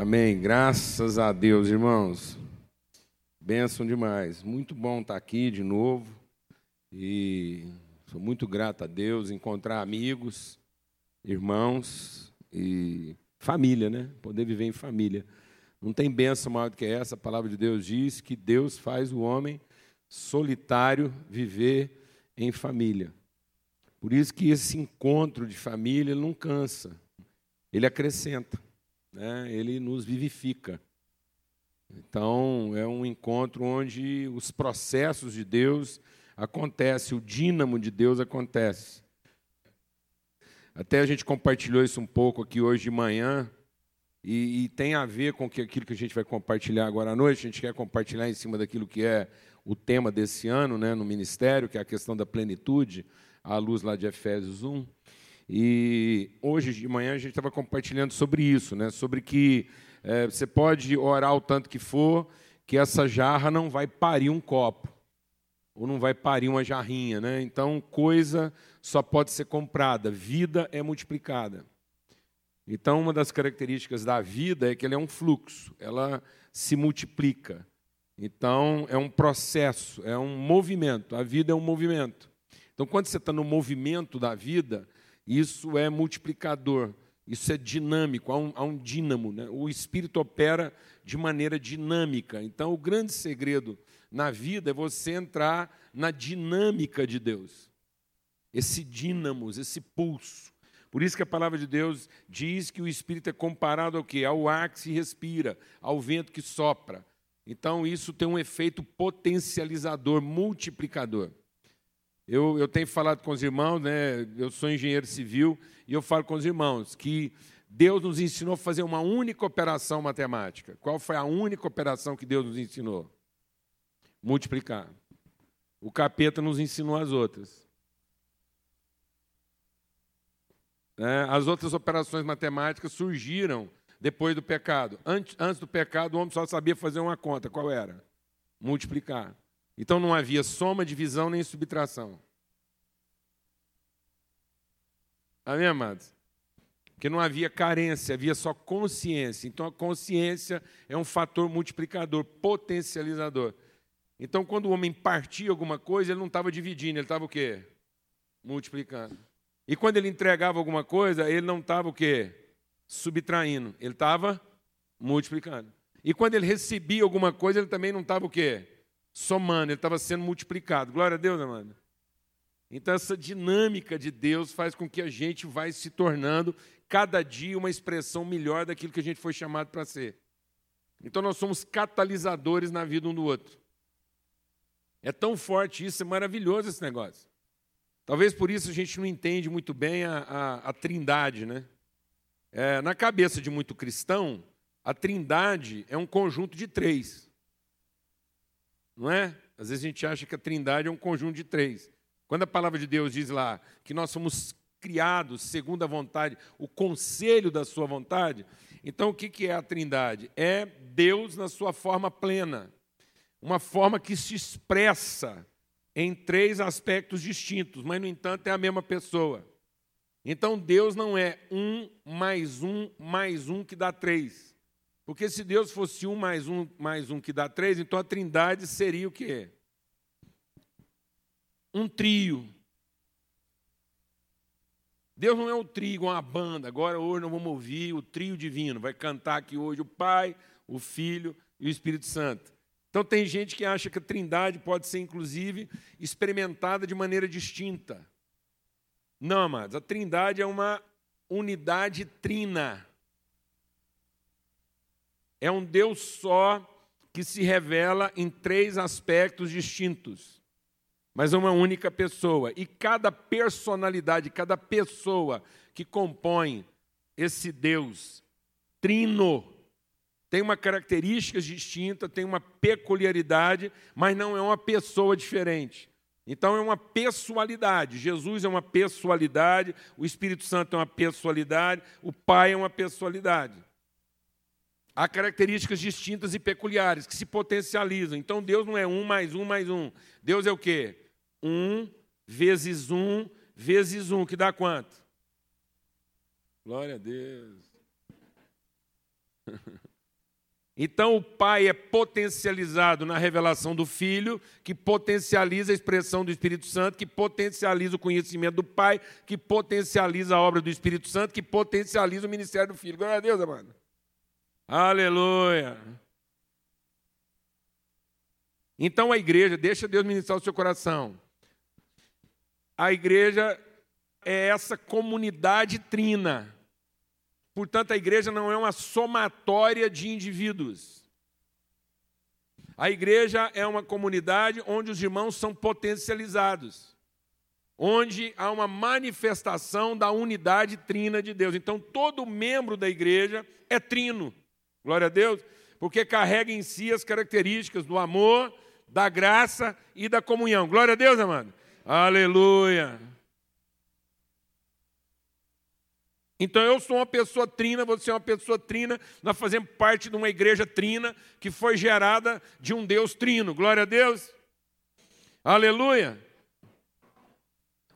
Amém. Graças a Deus, irmãos. Bênção demais. Muito bom estar aqui de novo. E sou muito grato a Deus encontrar amigos, irmãos e família, né? Poder viver em família. Não tem bênção maior do que essa. A palavra de Deus diz que Deus faz o homem solitário viver em família. Por isso que esse encontro de família não cansa, ele acrescenta né, ele nos vivifica. Então, é um encontro onde os processos de Deus acontecem, o dínamo de Deus acontece. Até a gente compartilhou isso um pouco aqui hoje de manhã, e, e tem a ver com que, aquilo que a gente vai compartilhar agora à noite. A gente quer compartilhar em cima daquilo que é o tema desse ano né, no ministério, que é a questão da plenitude, à luz lá de Efésios 1. E hoje de manhã a gente estava compartilhando sobre isso, né? sobre que é, você pode orar o tanto que for, que essa jarra não vai parir um copo, ou não vai parir uma jarrinha. Né? Então, coisa só pode ser comprada, vida é multiplicada. Então, uma das características da vida é que ela é um fluxo, ela se multiplica. Então, é um processo, é um movimento. A vida é um movimento. Então, quando você está no movimento da vida, isso é multiplicador, isso é dinâmico, há um, há um dínamo. Né? O espírito opera de maneira dinâmica. Então, o grande segredo na vida é você entrar na dinâmica de Deus. Esse dínamos, esse pulso. Por isso que a palavra de Deus diz que o espírito é comparado ao quê? Ao ar que se respira, ao vento que sopra. Então, isso tem um efeito potencializador, multiplicador. Eu, eu tenho falado com os irmãos, né? eu sou engenheiro civil, e eu falo com os irmãos que Deus nos ensinou a fazer uma única operação matemática. Qual foi a única operação que Deus nos ensinou? Multiplicar. O capeta nos ensinou as outras. É, as outras operações matemáticas surgiram depois do pecado. Antes, antes do pecado, o homem só sabia fazer uma conta. Qual era? Multiplicar. Então não havia soma, divisão nem subtração. Amém, amados? Porque não havia carência, havia só consciência. Então a consciência é um fator multiplicador, potencializador. Então quando o homem partia alguma coisa, ele não estava dividindo, ele estava o quê? Multiplicando. E quando ele entregava alguma coisa, ele não estava o quê? Subtraindo, ele estava multiplicando. E quando ele recebia alguma coisa, ele também não estava o quê? Somando, ele estava sendo multiplicado. Glória a Deus, amado. Então, essa dinâmica de Deus faz com que a gente vai se tornando, cada dia, uma expressão melhor daquilo que a gente foi chamado para ser. Então, nós somos catalisadores na vida um do outro. É tão forte isso, é maravilhoso esse negócio. Talvez por isso a gente não entende muito bem a, a, a trindade, né? É, na cabeça de muito cristão, a trindade é um conjunto de três não é? Às vezes a gente acha que a trindade é um conjunto de três. Quando a palavra de Deus diz lá que nós somos criados segundo a vontade, o conselho da sua vontade, então o que é a trindade? É Deus na sua forma plena, uma forma que se expressa em três aspectos distintos, mas, no entanto, é a mesma pessoa. Então, Deus não é um mais um mais um que dá três. Porque se Deus fosse um mais um mais um que dá três, então a trindade seria o quê? Um trio. Deus não é um trio, uma banda. Agora, hoje, nós vamos ouvir o trio divino. Vai cantar aqui hoje o Pai, o Filho e o Espírito Santo. Então, tem gente que acha que a trindade pode ser, inclusive, experimentada de maneira distinta. Não, amados, a trindade é uma unidade trina. É um Deus só que se revela em três aspectos distintos, mas é uma única pessoa. E cada personalidade, cada pessoa que compõe esse Deus trino tem uma característica distinta, tem uma peculiaridade, mas não é uma pessoa diferente. Então é uma pessoalidade. Jesus é uma pessoalidade, o Espírito Santo é uma pessoalidade, o Pai é uma pessoalidade. Há características distintas e peculiares que se potencializam. Então Deus não é um mais um mais um. Deus é o quê? Um vezes um vezes um, que dá quanto? Glória a Deus. Então, o Pai é potencializado na revelação do Filho, que potencializa a expressão do Espírito Santo, que potencializa o conhecimento do Pai, que potencializa a obra do Espírito Santo, que potencializa o ministério do Filho. Glória a Deus, amado. Aleluia. Então, a igreja, deixa Deus ministrar o seu coração. A igreja é essa comunidade trina Portanto, a igreja não é uma somatória de indivíduos. A igreja é uma comunidade onde os irmãos são potencializados, onde há uma manifestação da unidade trina de Deus. Então, todo membro da igreja é trino, glória a Deus, porque carrega em si as características do amor, da graça e da comunhão. Glória a Deus, amado. Aleluia. Então eu sou uma pessoa trina, você é uma pessoa trina, nós fazemos parte de uma igreja trina que foi gerada de um Deus trino. Glória a Deus. Aleluia.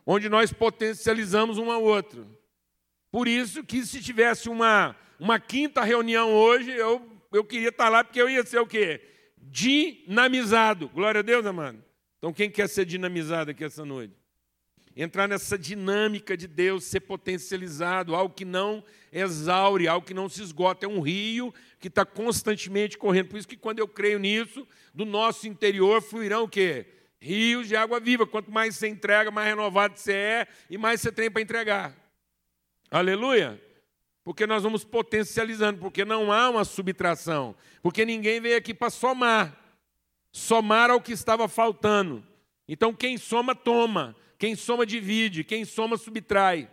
Onde nós potencializamos um ao outro. Por isso que se tivesse uma, uma quinta reunião hoje, eu, eu queria estar lá porque eu ia ser o quê? Dinamizado. Glória a Deus, amado. Então quem quer ser dinamizado aqui essa noite? entrar nessa dinâmica de Deus, ser potencializado, algo que não exaure, algo que não se esgota. É um rio que está constantemente correndo. Por isso que quando eu creio nisso, do nosso interior fluirão o quê? Rios de água viva. Quanto mais você entrega, mais renovado você é e mais você tem para entregar. Aleluia! Porque nós vamos potencializando, porque não há uma subtração. Porque ninguém veio aqui para somar. Somar ao que estava faltando. Então quem soma, toma. Quem soma, divide. Quem soma, subtrai.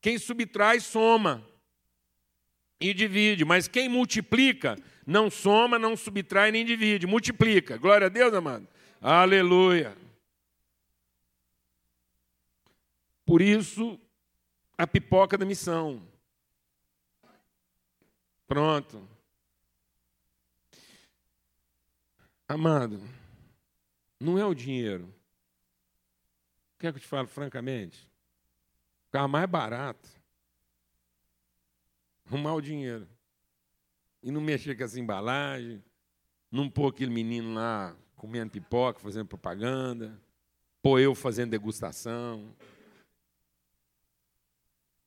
Quem subtrai, soma e divide. Mas quem multiplica, não soma, não subtrai nem divide. Multiplica. Glória a Deus, amado. Aleluia. Por isso, a pipoca da missão. Pronto. Amado, não é o dinheiro. Quer que eu te falo francamente? Carro mais barato. Arrumar o dinheiro. E não mexer com essa embalagem. Não pôr aquele menino lá comendo pipoca, fazendo propaganda. Pôr eu fazendo degustação.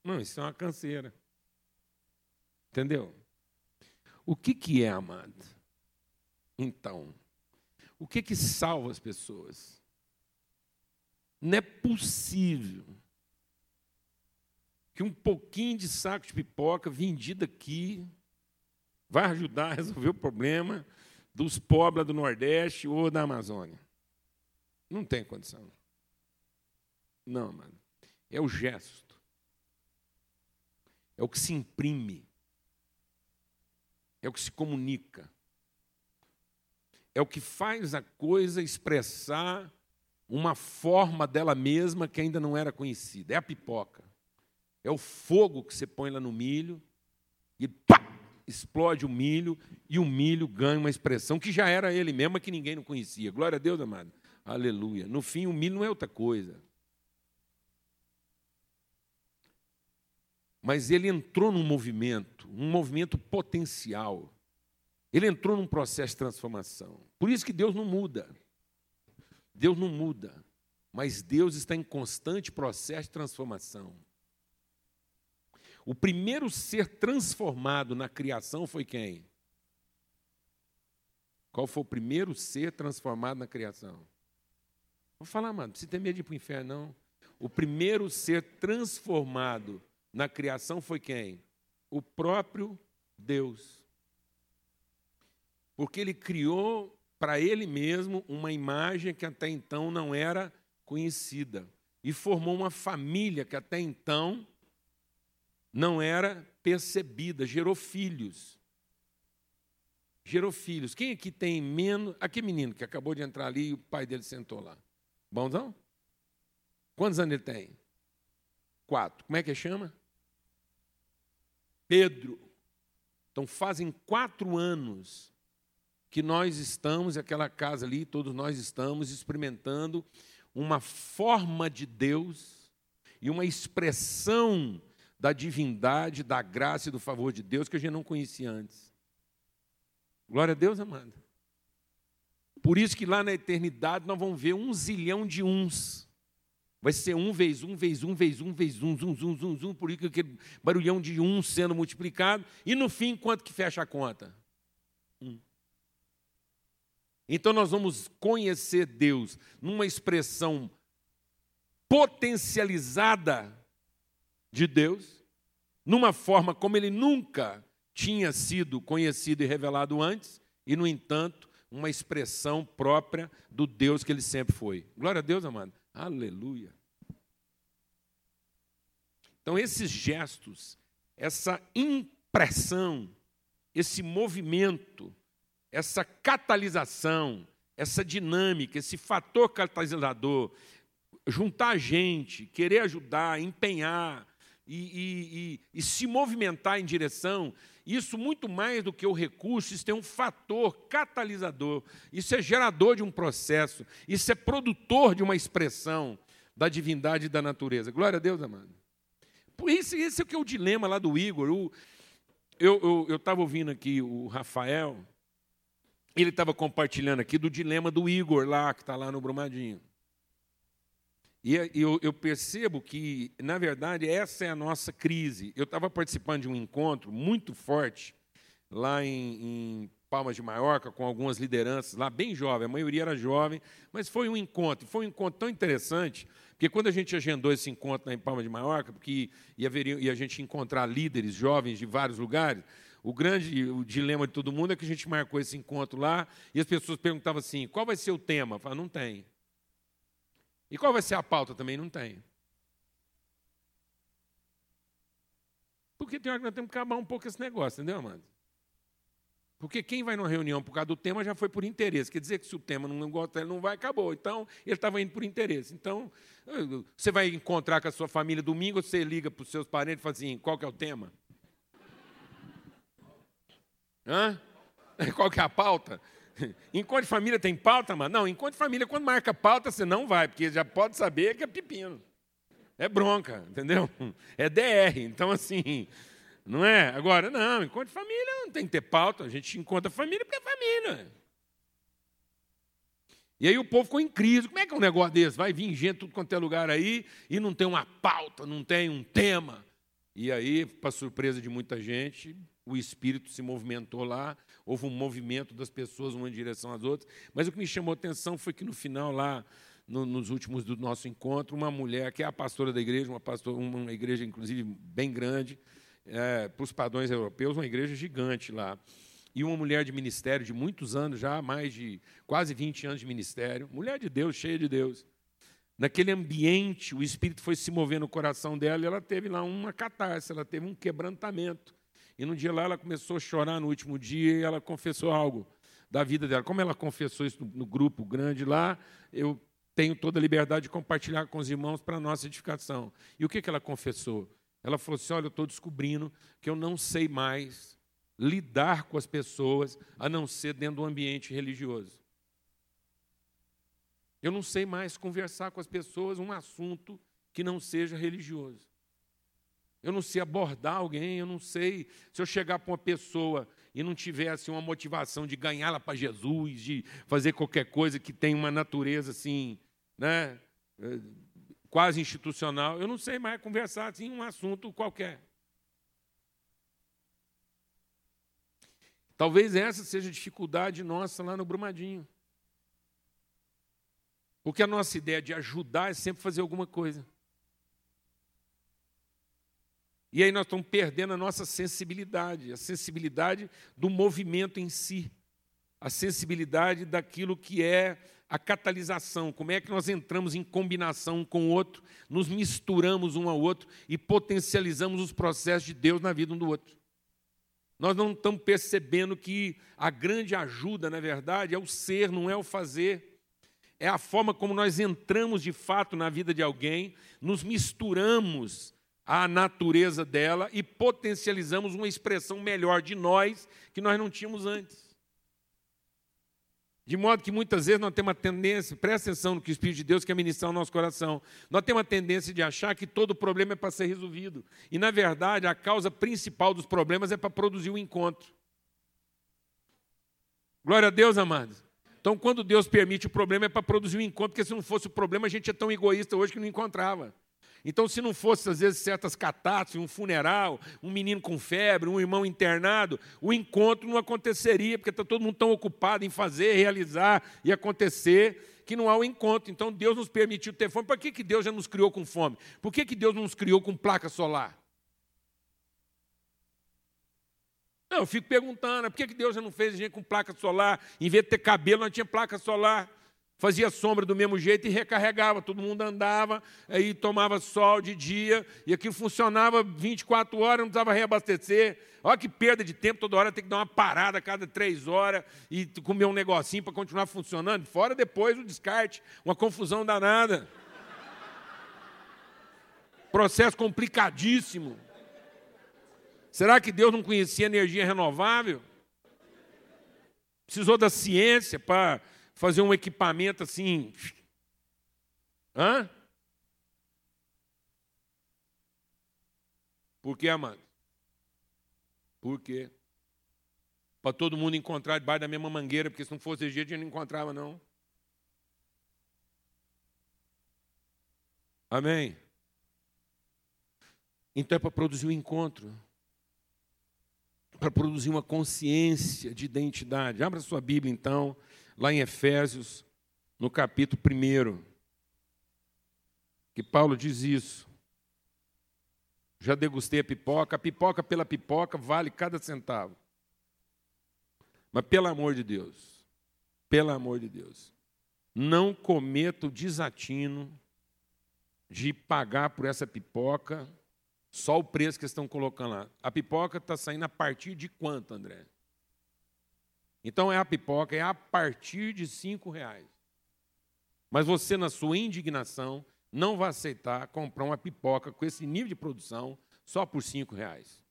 Não, isso é uma canseira. Entendeu? O que, que é, amado? Então, o que, que salva as pessoas? Não é possível que um pouquinho de saco de pipoca vendido aqui vai ajudar a resolver o problema dos pobres do Nordeste ou da Amazônia. Não tem condição. Não, mano. É o gesto. É o que se imprime. É o que se comunica. É o que faz a coisa expressar uma forma dela mesma que ainda não era conhecida. É a pipoca. É o fogo que você põe lá no milho e pá, explode o milho e o milho ganha uma expressão que já era ele mesmo, que ninguém não conhecia. Glória a Deus, amado. Aleluia. No fim, o milho não é outra coisa. Mas ele entrou num movimento, um movimento potencial. Ele entrou num processo de transformação. Por isso que Deus não muda. Deus não muda, mas Deus está em constante processo de transformação. O primeiro ser transformado na criação foi quem? Qual foi o primeiro ser transformado na criação? Vou falar, mano, não precisa ter medo de ir para o inferno, não. O primeiro ser transformado na criação foi quem? O próprio Deus. Porque ele criou para ele mesmo uma imagem que até então não era conhecida. E formou uma família que até então não era percebida, gerou filhos. Gerou filhos. Quem aqui tem menos. Aqui, menino que acabou de entrar ali e o pai dele sentou lá. Bonzão? Quantos anos ele tem? Quatro. Como é que chama? Pedro. Então fazem quatro anos que nós estamos, aquela casa ali, todos nós estamos experimentando uma forma de Deus e uma expressão da divindade, da graça e do favor de Deus que a gente não conhecia antes. Glória a Deus, amado. Por isso que lá na eternidade nós vamos ver um zilhão de uns. Vai ser um vezes um, vezes um, vezes um, vezes um, zum, zum, zum, zum, por isso que aquele barulhão de um sendo multiplicado. E no fim, quanto que fecha a conta? Um. Então nós vamos conhecer Deus numa expressão potencializada de Deus, numa forma como ele nunca tinha sido conhecido e revelado antes, e, no entanto, uma expressão própria do Deus que ele sempre foi. Glória a Deus, amado. Aleluia. Então, esses gestos, essa impressão, esse movimento, essa catalisação, essa dinâmica, esse fator catalisador, juntar gente, querer ajudar, empenhar e, e, e, se movimentar em direção, isso muito mais do que o recurso, isso tem um fator catalisador, isso é gerador de um processo, isso é produtor de uma expressão da divindade e da natureza. Glória a Deus, amado. Isso, esse é o que é o dilema lá do Igor. O, eu estava ouvindo aqui o Rafael, ele estava compartilhando aqui do dilema do Igor lá, que está lá no Brumadinho. E eu, eu, percebo que, na verdade, essa é a nossa crise. Eu estava participando de um encontro muito forte lá em, em, Palmas de Maiorca, com algumas lideranças lá, bem jovem, a maioria era jovem, mas foi um encontro. Foi um encontro tão interessante, porque quando a gente agendou esse encontro lá em Palmas de Maiorca, porque ia, ia a gente encontrar líderes jovens de vários lugares, o grande o dilema de todo mundo é que a gente marcou esse encontro lá e as pessoas perguntavam assim: qual vai ser o tema? Eu falava, não tem. E qual vai ser a pauta? Também não tem. Porque tem hora que nós temos que acabar um pouco esse negócio, entendeu, amado? Porque quem vai numa reunião por causa do tema já foi por interesse. Quer dizer que se o tema não gosta, ele não vai, acabou. Então, ele estava indo por interesse. Então, você vai encontrar com a sua família domingo, você liga para os seus parentes e fala assim, qual que é o tema? Hã? Qual que é a pauta? Enquanto família tem pauta, mano? Não, enquanto família, quando marca pauta, você não vai, porque já pode saber que é pepino. É bronca, entendeu? É DR. Então, assim, não é? Agora, não, enquanto família não tem que ter pauta. A gente encontra família porque é família. E aí o povo ficou em crise. Como é que é um negócio desse? Vai vir gente tudo quanto é lugar aí e não tem uma pauta, não tem um tema. E aí, para surpresa de muita gente, o espírito se movimentou lá, houve um movimento das pessoas uma em direção às outras. Mas o que me chamou a atenção foi que no final, lá, no, nos últimos do nosso encontro, uma mulher, que é a pastora da igreja, uma, pastora, uma igreja, inclusive, bem grande, é, para os padrões europeus, uma igreja gigante lá. E uma mulher de ministério de muitos anos, já mais de quase 20 anos de ministério, mulher de Deus, cheia de Deus. Naquele ambiente, o Espírito foi se movendo no coração dela e ela teve lá uma catarse, ela teve um quebrantamento. E no dia lá ela começou a chorar no último dia e ela confessou algo da vida dela. Como ela confessou isso no, no grupo grande lá, eu tenho toda a liberdade de compartilhar com os irmãos para a nossa edificação. E o que, que ela confessou? Ela falou assim: Olha, eu estou descobrindo que eu não sei mais lidar com as pessoas a não ser dentro do ambiente religioso. Eu não sei mais conversar com as pessoas um assunto que não seja religioso. Eu não sei abordar alguém, eu não sei. Se eu chegar para uma pessoa e não tivesse assim, uma motivação de ganhá-la para Jesus, de fazer qualquer coisa que tenha uma natureza assim, né, eh, quase institucional, eu não sei mais conversar assim um assunto qualquer. Talvez essa seja a dificuldade nossa lá no Brumadinho. Porque a nossa ideia de ajudar é sempre fazer alguma coisa. E aí nós estamos perdendo a nossa sensibilidade, a sensibilidade do movimento em si, a sensibilidade daquilo que é a catalisação, como é que nós entramos em combinação um com o outro, nos misturamos um ao outro e potencializamos os processos de Deus na vida um do outro. Nós não estamos percebendo que a grande ajuda, na verdade, é o ser, não é o fazer. É a forma como nós entramos de fato na vida de alguém, nos misturamos a natureza dela e potencializamos uma expressão melhor de nós que nós não tínhamos antes. De modo que muitas vezes nós temos uma tendência, presta atenção no que o Espírito de Deus quer ministrar no nosso coração. Nós temos uma tendência de achar que todo problema é para ser resolvido. E, na verdade, a causa principal dos problemas é para produzir o um encontro. Glória a Deus, amados. Então, quando Deus permite o problema, é para produzir um encontro, porque se não fosse o problema, a gente é tão egoísta hoje que não encontrava. Então, se não fosse, às vezes, certas catástrofes, um funeral, um menino com febre, um irmão internado, o encontro não aconteceria, porque está todo mundo tão ocupado em fazer, realizar e acontecer, que não há o encontro. Então, Deus nos permitiu ter fome. Por que, que Deus já nos criou com fome? Por que, que Deus não nos criou com placa solar? Não, eu fico perguntando, por que, que Deus já não fez gente com placa solar? Em vez de ter cabelo, não tinha placa solar fazia sombra do mesmo jeito e recarregava, todo mundo andava, aí tomava sol de dia, e aquilo funcionava 24 horas, não precisava reabastecer. Olha que perda de tempo, toda hora tem que dar uma parada a cada três horas e comer um negocinho para continuar funcionando. Fora depois o descarte, uma confusão danada. Processo complicadíssimo. Será que Deus não conhecia energia renovável? Precisou da ciência para fazer um equipamento assim. Hã? Por que, amado? Por quê? Para todo mundo encontrar debaixo da mesma mangueira, porque se não fosse jeito, a gente não encontrava, não. Amém? Então é para produzir um encontro, para produzir uma consciência de identidade. Abra sua Bíblia, então, lá em Efésios, no capítulo 1, que Paulo diz isso. Já degustei a pipoca, a pipoca pela pipoca vale cada centavo. Mas pelo amor de Deus, pelo amor de Deus, não cometa o desatino de pagar por essa pipoca só o preço que estão colocando lá. A pipoca está saindo a partir de quanto, André? Então é a pipoca, é a partir de cinco reais. Mas você, na sua indignação, não vai aceitar comprar uma pipoca com esse nível de produção só por cinco reais.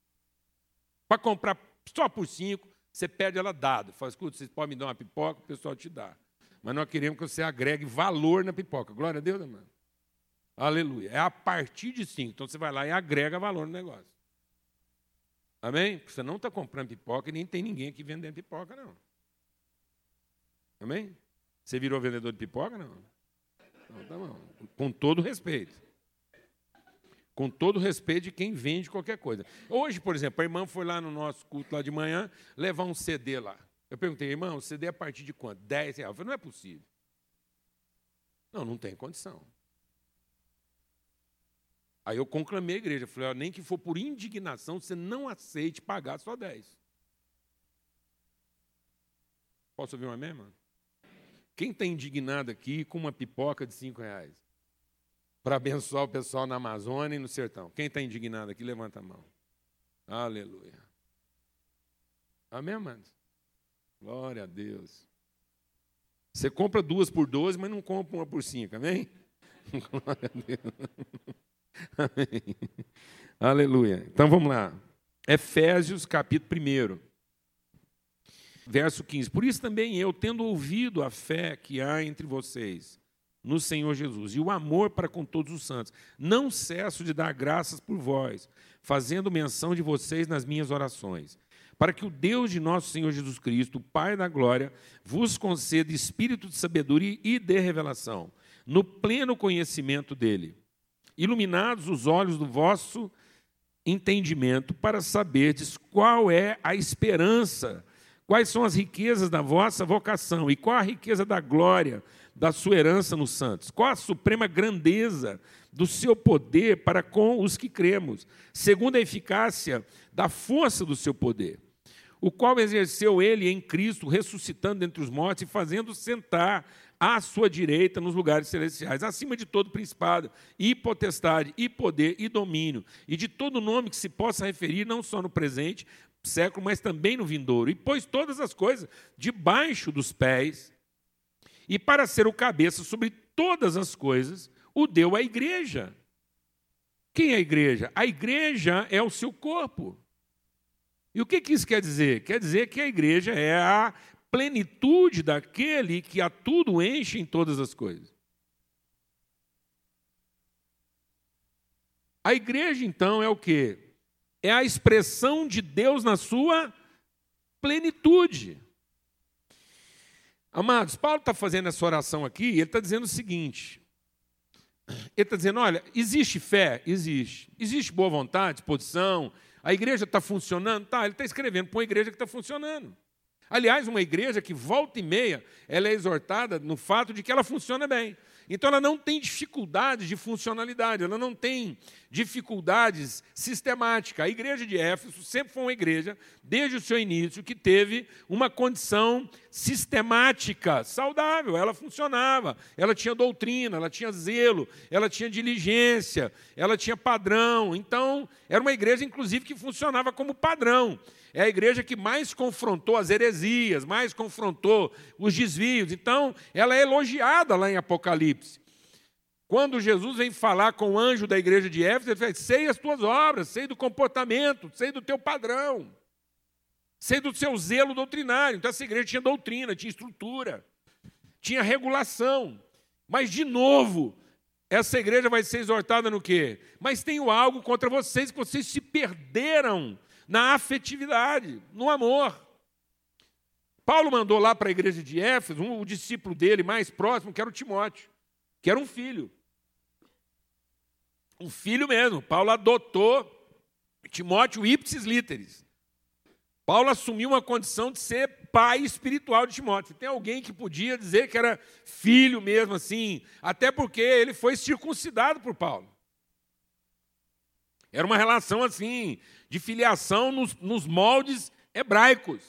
Para comprar só por cinco, você pede ela dado. Fala, escuta, vocês podem me dar uma pipoca, o pessoal te dá. Mas nós queremos que você agregue valor na pipoca. Glória a Deus, irmão. Aleluia. É a partir de cinco. Então você vai lá e agrega valor no negócio. Amém? Porque você não está comprando pipoca e nem tem ninguém aqui vendendo pipoca, não. Amém? Você virou vendedor de pipoca, não? Não, tá bom. Com todo respeito. Com todo respeito de quem vende qualquer coisa. Hoje, por exemplo, a irmã foi lá no nosso culto lá de manhã levar um CD lá. Eu perguntei, irmão, o CD é a partir de quanto? 10 reais. Eu falei, não é possível. Não, não tem condição. Aí eu conclamei a igreja, falei, nem que for por indignação, você não aceite pagar só 10. Posso ouvir uma mano? Quem está indignado aqui com uma pipoca de 5 reais? Para abençoar o pessoal na Amazônia e no sertão. Quem está indignado aqui, levanta a mão. Aleluia. Amém, amados? Glória a Deus. Você compra duas por 12, mas não compra uma por cinco, amém? Glória a Deus. Amém. Aleluia. Então vamos lá. Efésios, capítulo 1. Verso 15. Por isso também eu, tendo ouvido a fé que há entre vocês no Senhor Jesus e o amor para com todos os santos, não cesso de dar graças por vós, fazendo menção de vocês nas minhas orações, para que o Deus de nosso Senhor Jesus Cristo, Pai da glória, vos conceda espírito de sabedoria e de revelação, no pleno conhecimento dele iluminados os olhos do vosso entendimento, para saberdes qual é a esperança, quais são as riquezas da vossa vocação e qual a riqueza da glória da sua herança nos santos, qual a suprema grandeza do seu poder para com os que cremos, segundo a eficácia da força do seu poder, o qual exerceu ele em Cristo, ressuscitando entre os mortos e fazendo sentar à sua direita nos lugares celestiais, acima de todo principado, e potestade, e poder, e domínio, e de todo nome que se possa referir, não só no presente século, mas também no vindouro, e pôs todas as coisas debaixo dos pés, e para ser o cabeça sobre todas as coisas, o deu à igreja. Quem é a igreja? A igreja é o seu corpo. E o que, que isso quer dizer? Quer dizer que a igreja é a plenitude daquele que a tudo enche em todas as coisas. A igreja, então, é o que? É a expressão de Deus na sua plenitude. Amados, Paulo está fazendo essa oração aqui, ele está dizendo o seguinte: ele está dizendo, olha, existe fé? Existe. Existe boa vontade, disposição, a igreja está funcionando? Tá, ele está escrevendo para uma igreja que está funcionando. Aliás, uma igreja que volta e meia, ela é exortada no fato de que ela funciona bem. Então ela não tem dificuldades de funcionalidade, ela não tem dificuldades sistemáticas. A igreja de Éfeso sempre foi uma igreja, desde o seu início, que teve uma condição sistemática, saudável. Ela funcionava, ela tinha doutrina, ela tinha zelo, ela tinha diligência, ela tinha padrão. Então, era uma igreja, inclusive, que funcionava como padrão. É a igreja que mais confrontou as heresias, mais confrontou os desvios. Então, ela é elogiada lá em Apocalipse. Quando Jesus vem falar com o anjo da igreja de Éfeso, ele fala: sei as tuas obras, sei do comportamento, sei do teu padrão, sei do seu zelo doutrinário. Então, essa igreja tinha doutrina, tinha estrutura, tinha regulação. Mas, de novo, essa igreja vai ser exortada no quê? Mas tenho algo contra vocês, que vocês se perderam na afetividade, no amor. Paulo mandou lá para a igreja de Éfeso, um, o discípulo dele mais próximo, que era o Timóteo, que era um filho. Um filho mesmo. Paulo adotou Timóteo ipsis literis. Paulo assumiu uma condição de ser pai espiritual de Timóteo. Tem alguém que podia dizer que era filho mesmo assim, até porque ele foi circuncidado por Paulo. Era uma relação assim, de filiação nos, nos moldes hebraicos.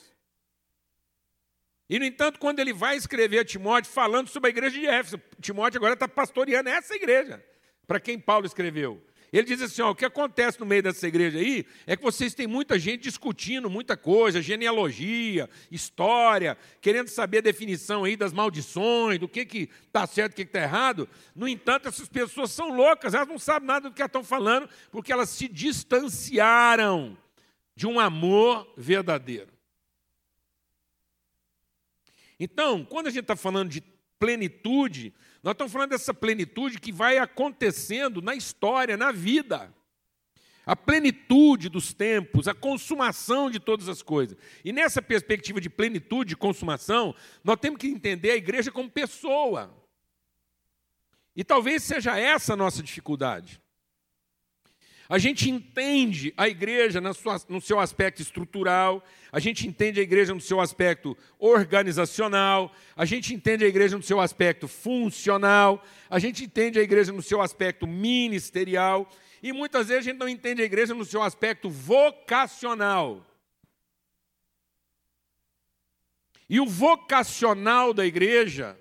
E, no entanto, quando ele vai escrever a Timóteo falando sobre a igreja de Éfeso, Timóteo agora está pastoreando essa igreja, para quem Paulo escreveu. Ele diz assim: ó, o que acontece no meio dessa igreja aí é que vocês têm muita gente discutindo muita coisa, genealogia, história, querendo saber a definição aí das maldições, do que está certo o que está errado. No entanto, essas pessoas são loucas, elas não sabem nada do que estão falando, porque elas se distanciaram de um amor verdadeiro. Então, quando a gente está falando de plenitude, nós estamos falando dessa plenitude que vai acontecendo na história, na vida. A plenitude dos tempos, a consumação de todas as coisas. E nessa perspectiva de plenitude, de consumação, nós temos que entender a igreja como pessoa. E talvez seja essa a nossa dificuldade. A gente entende a igreja no seu aspecto estrutural, a gente entende a igreja no seu aspecto organizacional, a gente entende a igreja no seu aspecto funcional, a gente entende a igreja no seu aspecto ministerial, e muitas vezes a gente não entende a igreja no seu aspecto vocacional. E o vocacional da igreja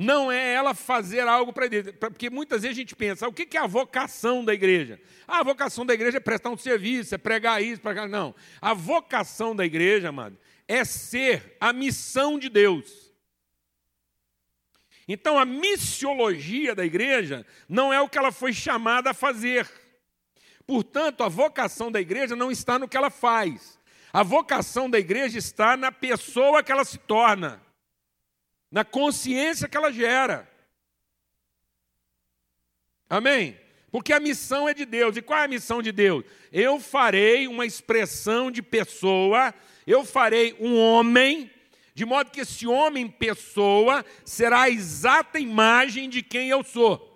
não é ela fazer algo para a igreja. Porque muitas vezes a gente pensa, o que é a vocação da igreja? Ah, a vocação da igreja é prestar um serviço, é pregar isso, pregar. Não. A vocação da igreja, amado, é ser a missão de Deus. Então a missiologia da igreja não é o que ela foi chamada a fazer. Portanto, a vocação da igreja não está no que ela faz. A vocação da igreja está na pessoa que ela se torna na consciência que ela gera. Amém? Porque a missão é de Deus. E qual é a missão de Deus? Eu farei uma expressão de pessoa, eu farei um homem, de modo que esse homem, pessoa, será a exata imagem de quem eu sou.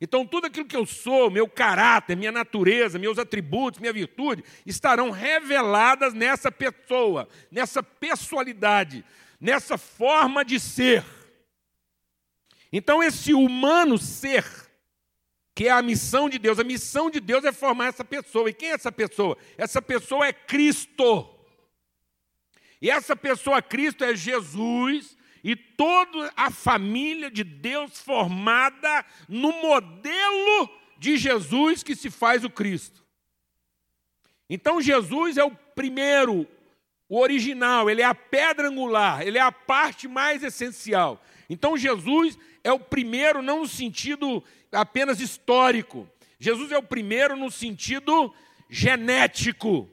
Então, tudo aquilo que eu sou, meu caráter, minha natureza, meus atributos, minha virtude, estarão reveladas nessa pessoa, nessa pessoalidade nessa forma de ser. Então, esse humano ser, que é a missão de Deus, a missão de Deus é formar essa pessoa. E quem é essa pessoa? Essa pessoa é Cristo. E essa pessoa, Cristo, é Jesus e toda a família de Deus formada no modelo de Jesus que se faz o Cristo. Então, Jesus é o primeiro, o original, ele é a pedra angular, ele é a parte mais essencial. Então Jesus é o primeiro, não no sentido apenas histórico. Jesus é o primeiro no sentido genético.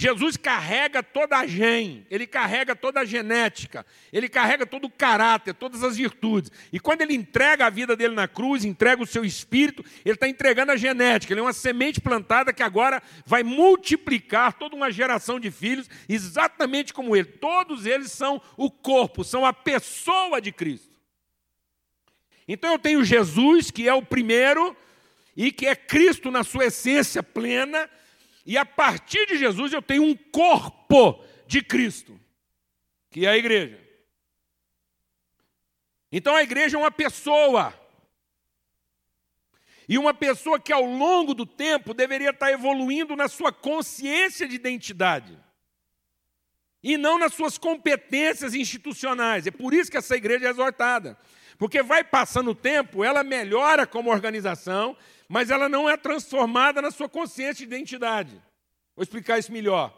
Jesus carrega toda a gen, ele carrega toda a genética, ele carrega todo o caráter, todas as virtudes. E quando ele entrega a vida dele na cruz, entrega o seu espírito, ele está entregando a genética. Ele é uma semente plantada que agora vai multiplicar toda uma geração de filhos, exatamente como ele. Todos eles são o corpo, são a pessoa de Cristo. Então eu tenho Jesus, que é o primeiro, e que é Cristo na sua essência plena e a partir de Jesus eu tenho um corpo de Cristo, que é a igreja. Então a igreja é uma pessoa. E uma pessoa que ao longo do tempo deveria estar evoluindo na sua consciência de identidade. E não nas suas competências institucionais. É por isso que essa igreja é exortada. Porque vai passando o tempo, ela melhora como organização, mas ela não é transformada na sua consciência de identidade. Vou explicar isso melhor.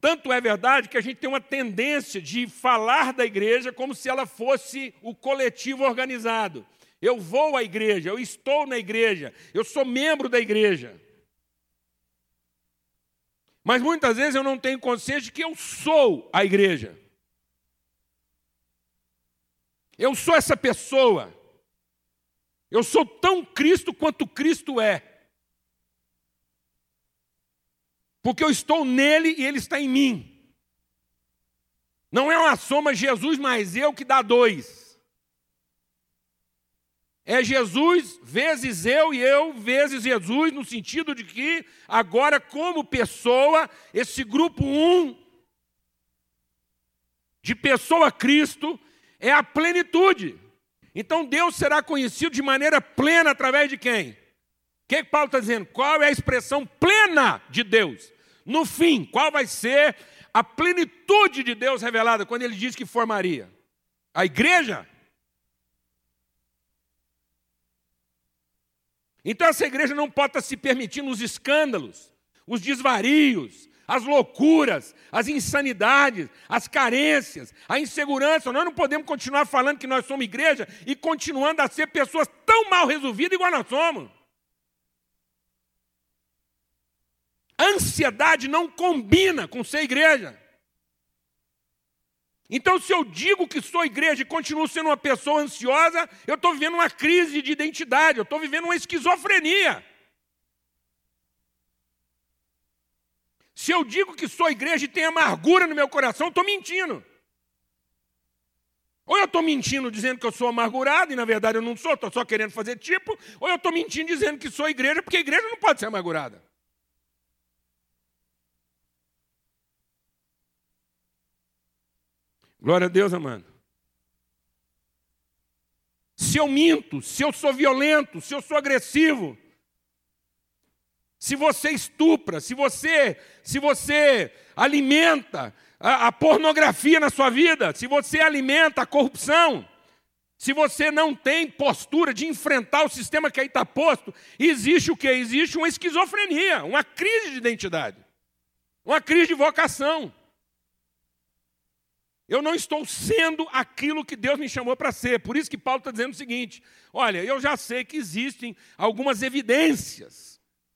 Tanto é verdade que a gente tem uma tendência de falar da igreja como se ela fosse o coletivo organizado. Eu vou à igreja, eu estou na igreja, eu sou membro da igreja. Mas muitas vezes eu não tenho consciência de que eu sou a igreja. Eu sou essa pessoa. Eu sou tão Cristo quanto Cristo é. Porque eu estou nele e ele está em mim. Não é uma soma Jesus mais eu que dá dois. É Jesus vezes eu e eu vezes Jesus, no sentido de que agora, como pessoa, esse grupo um de pessoa Cristo é a plenitude. Então Deus será conhecido de maneira plena através de quem? O que, que Paulo está dizendo? Qual é a expressão plena de Deus? No fim, qual vai ser a plenitude de Deus revelada quando ele diz que formaria? A igreja? Então essa igreja não pode estar se permitindo os escândalos, os desvarios, as loucuras, as insanidades, as carências, a insegurança. Nós não podemos continuar falando que nós somos igreja e continuando a ser pessoas tão mal resolvidas igual nós somos. Ansiedade não combina com ser igreja. Então, se eu digo que sou igreja e continuo sendo uma pessoa ansiosa, eu estou vivendo uma crise de identidade, eu estou vivendo uma esquizofrenia. Se eu digo que sou igreja e tenho amargura no meu coração, estou mentindo. Ou eu estou mentindo dizendo que eu sou amargurado e na verdade eu não sou, estou só querendo fazer tipo, ou eu estou mentindo dizendo que sou igreja, porque a igreja não pode ser amargurada. Glória a Deus, amado. Se eu minto, se eu sou violento, se eu sou agressivo, se você estupra, se você, se você alimenta a, a pornografia na sua vida, se você alimenta a corrupção, se você não tem postura de enfrentar o sistema que aí está posto, existe o que? Existe uma esquizofrenia, uma crise de identidade, uma crise de vocação. Eu não estou sendo aquilo que Deus me chamou para ser. Por isso que Paulo está dizendo o seguinte: olha, eu já sei que existem algumas evidências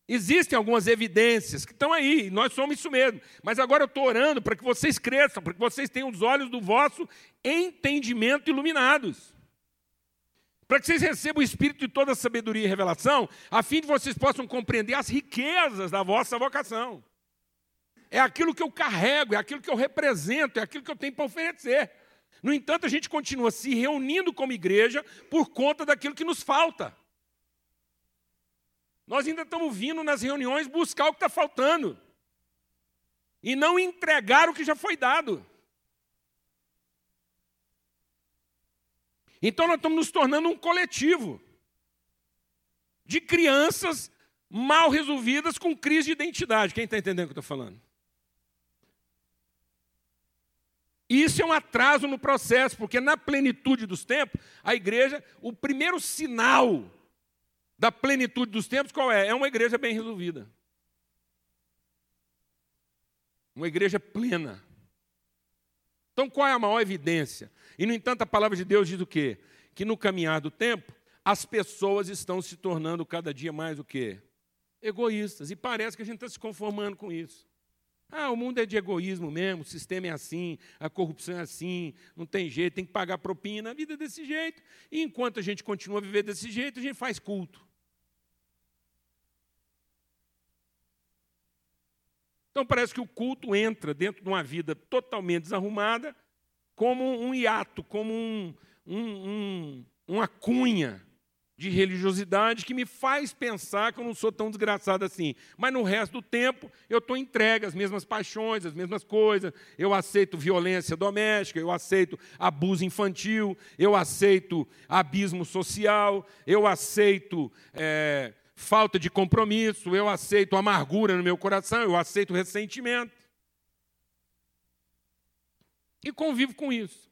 Existem algumas evidências que estão aí, nós somos isso mesmo. Mas agora eu estou orando para que vocês cresçam, para que vocês tenham os olhos do vosso entendimento iluminados. Para que vocês recebam o espírito de toda sabedoria e revelação, a fim de vocês possam compreender as riquezas da vossa vocação. É aquilo que eu carrego, é aquilo que eu represento, é aquilo que eu tenho para oferecer. No entanto, a gente continua se reunindo como igreja por conta daquilo que nos falta. Nós ainda estamos vindo nas reuniões buscar o que está faltando. E não entregar o que já foi dado. Então nós estamos nos tornando um coletivo de crianças mal resolvidas com crise de identidade. Quem está entendendo o que eu estou falando? Isso é um atraso no processo, porque na plenitude dos tempos, a igreja, o primeiro sinal da plenitude dos tempos, qual é? É uma igreja bem resolvida. Uma igreja plena. Então, qual é a maior evidência? E, no entanto, a palavra de Deus diz o quê? Que no caminhar do tempo, as pessoas estão se tornando cada dia mais o quê? Egoístas. E parece que a gente está se conformando com isso. Ah, o mundo é de egoísmo mesmo, o sistema é assim, a corrupção é assim, não tem jeito, tem que pagar propina, a vida é desse jeito. E enquanto a gente continua a viver desse jeito, a gente faz culto. Então parece que o culto entra dentro de uma vida totalmente desarrumada, como um hiato, como um, um, um, uma cunha de religiosidade que me faz pensar que eu não sou tão desgraçado assim. Mas no resto do tempo eu estou entregue às mesmas paixões, às mesmas coisas. Eu aceito violência doméstica, eu aceito abuso infantil, eu aceito abismo social, eu aceito é, falta de compromisso, eu aceito amargura no meu coração, eu aceito ressentimento. E convivo com isso.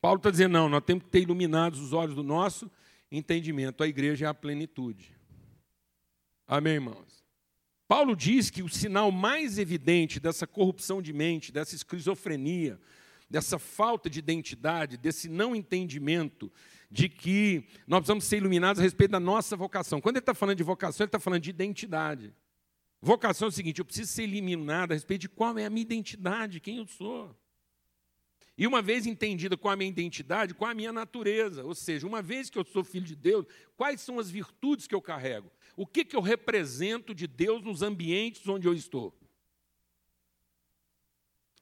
Paulo está dizendo: não, nós temos que ter iluminados os olhos do nosso entendimento. A igreja é a plenitude. Amém, irmãos? Paulo diz que o sinal mais evidente dessa corrupção de mente, dessa esquizofrenia, dessa falta de identidade, desse não entendimento de que nós precisamos ser iluminados a respeito da nossa vocação. Quando ele está falando de vocação, ele está falando de identidade. Vocação é o seguinte: eu preciso ser iluminado a respeito de qual é a minha identidade, quem eu sou. E uma vez entendida qual a minha identidade, qual a minha natureza, ou seja, uma vez que eu sou filho de Deus, quais são as virtudes que eu carrego? O que, que eu represento de Deus nos ambientes onde eu estou?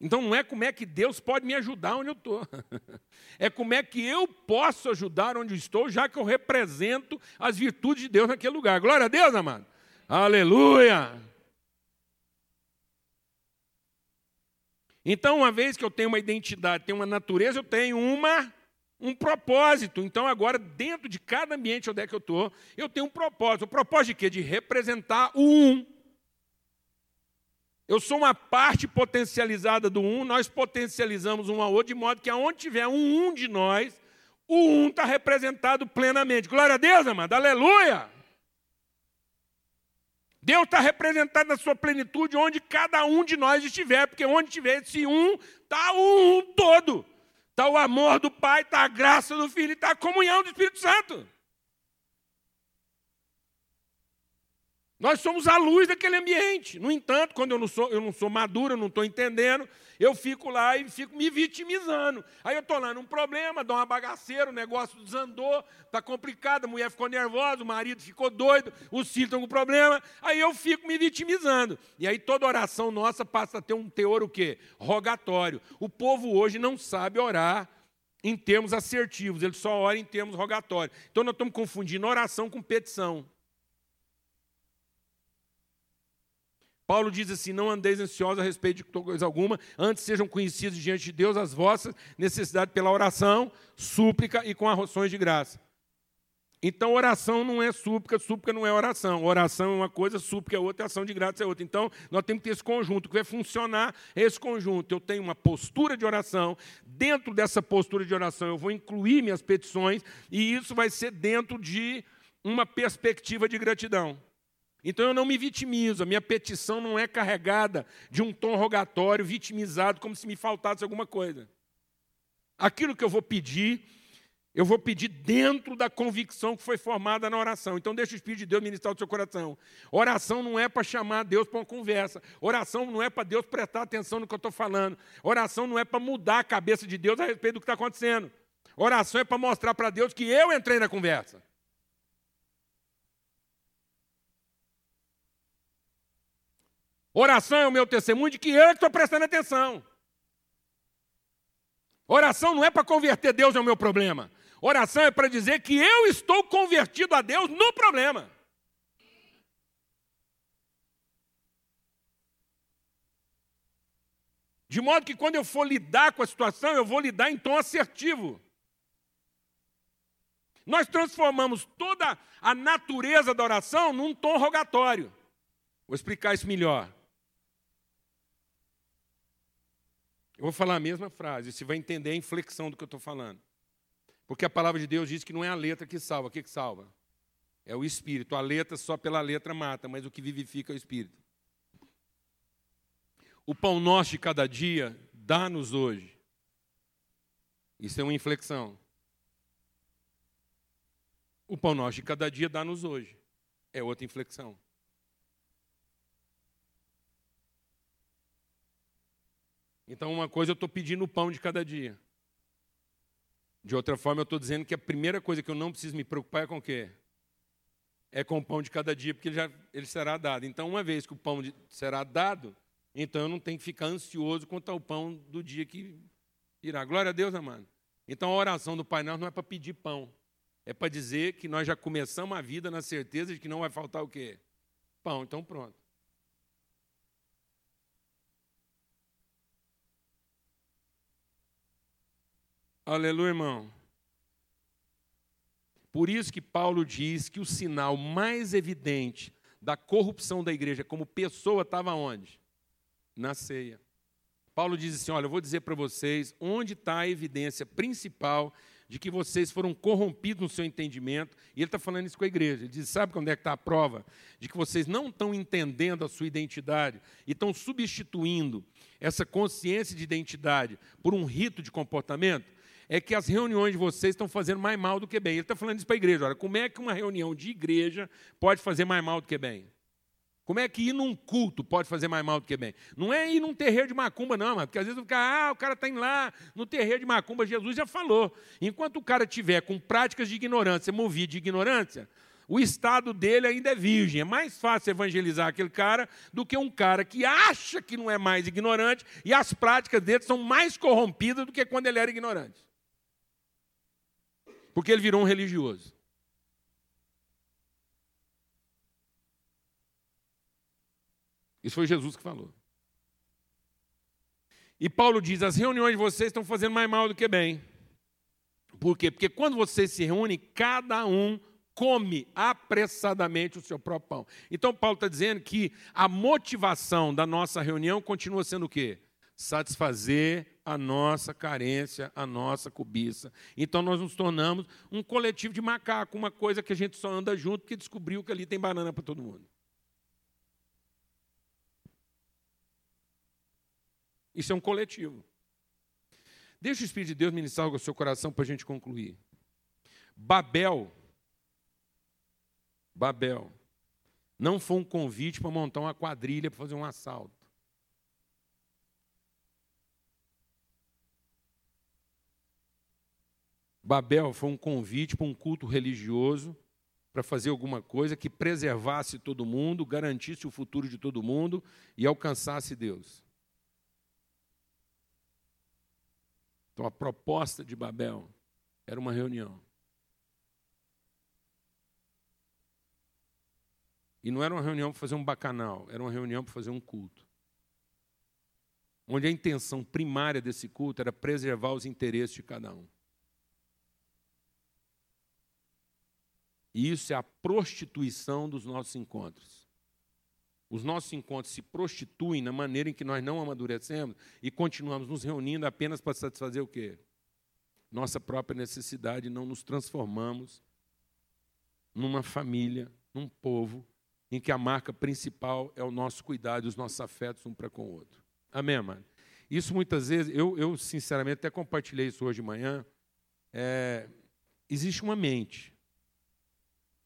Então não é como é que Deus pode me ajudar onde eu estou. É como é que eu posso ajudar onde eu estou, já que eu represento as virtudes de Deus naquele lugar. Glória a Deus, amado. Aleluia. Então, uma vez que eu tenho uma identidade, tenho uma natureza, eu tenho uma um propósito. Então, agora, dentro de cada ambiente onde é que eu estou, eu tenho um propósito. O propósito de quê? De representar o um. Eu sou uma parte potencializada do um, nós potencializamos um ao outro, de modo que aonde tiver um um de nós, o um está representado plenamente. Glória a Deus, amado. Aleluia! Deus está representado na sua plenitude onde cada um de nós estiver, porque onde tiver esse um, está o um todo. Está o amor do Pai, está a graça do Filho, está a comunhão do Espírito Santo. Nós somos a luz daquele ambiente. No entanto, quando eu não sou, eu não sou maduro, eu não estou entendendo, eu fico lá e fico me vitimizando. Aí eu estou lá num problema, dou uma bagaceira, o negócio desandou, está complicado, a mulher ficou nervosa, o marido ficou doido, os filhos estão com problema. Aí eu fico me vitimizando. E aí toda oração nossa passa a ter um teor o quê? Rogatório. O povo hoje não sabe orar em termos assertivos, ele só ora em termos rogatórios. Então nós estamos confundindo oração com petição. Paulo diz assim: Não andeis ansiosos a respeito de coisa alguma, antes sejam conhecidos diante de Deus as vossas necessidades pela oração, súplica e com arroções de graça. Então, oração não é súplica, súplica não é oração. Oração é uma coisa, súplica é outra, ação de graça é outra. Então, nós temos que ter esse conjunto. O que vai funcionar é esse conjunto. Eu tenho uma postura de oração, dentro dessa postura de oração, eu vou incluir minhas petições, e isso vai ser dentro de uma perspectiva de gratidão. Então eu não me vitimizo, a minha petição não é carregada de um tom rogatório, vitimizado, como se me faltasse alguma coisa. Aquilo que eu vou pedir, eu vou pedir dentro da convicção que foi formada na oração. Então deixa o Espírito de Deus ministrar o seu coração. Oração não é para chamar Deus para uma conversa. Oração não é para Deus prestar atenção no que eu estou falando. Oração não é para mudar a cabeça de Deus a respeito do que está acontecendo. Oração é para mostrar para Deus que eu entrei na conversa. Oração é o meu testemunho de que eu estou prestando atenção. Oração não é para converter Deus ao meu problema. Oração é para dizer que eu estou convertido a Deus no problema. De modo que quando eu for lidar com a situação, eu vou lidar em tom assertivo. Nós transformamos toda a natureza da oração num tom rogatório. Vou explicar isso melhor. Eu vou falar a mesma frase, você vai entender a inflexão do que eu estou falando. Porque a palavra de Deus diz que não é a letra que salva. O que, que salva? É o espírito. A letra só pela letra mata, mas o que vivifica é o espírito. O pão nosso de cada dia dá-nos hoje. Isso é uma inflexão. O pão nosso de cada dia dá-nos hoje. É outra inflexão. Então, uma coisa eu estou pedindo o pão de cada dia. De outra forma, eu estou dizendo que a primeira coisa que eu não preciso me preocupar é com o quê? É com o pão de cada dia, porque ele, já, ele será dado. Então, uma vez que o pão de, será dado, então eu não tenho que ficar ansioso quanto ao pão do dia que irá. Glória a Deus, amado. Então, a oração do Pai Nosso não é para pedir pão. É para dizer que nós já começamos a vida na certeza de que não vai faltar o quê? Pão. Então, pronto. Aleluia, irmão. Por isso que Paulo diz que o sinal mais evidente da corrupção da igreja como pessoa estava onde? Na ceia. Paulo diz assim: Olha, eu vou dizer para vocês onde está a evidência principal de que vocês foram corrompidos no seu entendimento. E ele está falando isso com a igreja. Ele diz: Sabe onde é que está a prova? De que vocês não estão entendendo a sua identidade e estão substituindo essa consciência de identidade por um rito de comportamento? É que as reuniões de vocês estão fazendo mais mal do que bem. Ele está falando isso para a igreja. Olha, como é que uma reunião de igreja pode fazer mais mal do que bem? Como é que ir num culto pode fazer mais mal do que bem? Não é ir num terreiro de macumba, não, mano, porque às vezes fica, ah, o cara está indo lá no terreiro de macumba, Jesus já falou. Enquanto o cara tiver com práticas de ignorância, movido de ignorância, o estado dele ainda é virgem. É mais fácil evangelizar aquele cara do que um cara que acha que não é mais ignorante e as práticas dele são mais corrompidas do que quando ele era ignorante. Porque ele virou um religioso. Isso foi Jesus que falou. E Paulo diz: as reuniões de vocês estão fazendo mais mal do que bem. Por quê? Porque quando vocês se reúnem, cada um come apressadamente o seu próprio pão. Então, Paulo está dizendo que a motivação da nossa reunião continua sendo o quê? Satisfazer a nossa carência, a nossa cobiça. Então nós nos tornamos um coletivo de macaco, uma coisa que a gente só anda junto porque descobriu que ali tem banana para todo mundo. Isso é um coletivo. Deixa o Espírito de Deus ministrar algo ao seu coração para a gente concluir. Babel, Babel, não foi um convite para montar uma quadrilha para fazer um assalto. Babel foi um convite para um culto religioso, para fazer alguma coisa que preservasse todo mundo, garantisse o futuro de todo mundo e alcançasse Deus. Então a proposta de Babel era uma reunião. E não era uma reunião para fazer um bacanal, era uma reunião para fazer um culto. Onde a intenção primária desse culto era preservar os interesses de cada um. E isso é a prostituição dos nossos encontros. Os nossos encontros se prostituem na maneira em que nós não amadurecemos e continuamos nos reunindo apenas para satisfazer o quê? Nossa própria necessidade, não nos transformamos numa família, num povo, em que a marca principal é o nosso cuidado e os nossos afetos um para com o outro. Amém, amado? Isso muitas vezes, eu, eu sinceramente até compartilhei isso hoje de manhã. É, existe uma mente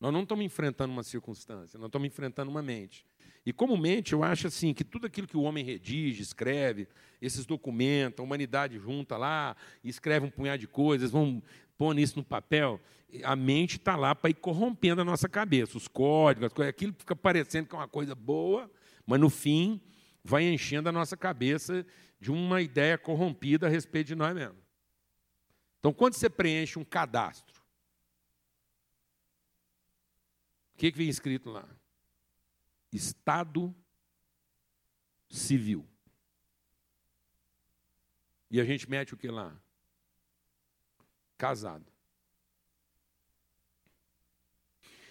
nós não estamos enfrentando uma circunstância, nós estamos enfrentando uma mente. E como mente, eu acho assim que tudo aquilo que o homem redige, escreve, esses documentos, a humanidade junta lá, escreve um punhado de coisas, vão pôr isso no papel, a mente está lá para ir corrompendo a nossa cabeça, os códigos, aquilo fica parecendo que é uma coisa boa, mas no fim vai enchendo a nossa cabeça de uma ideia corrompida a respeito de nós mesmos. Então, quando você preenche um cadastro, que, que vem escrito lá? Estado civil. E a gente mete o que lá? Casado.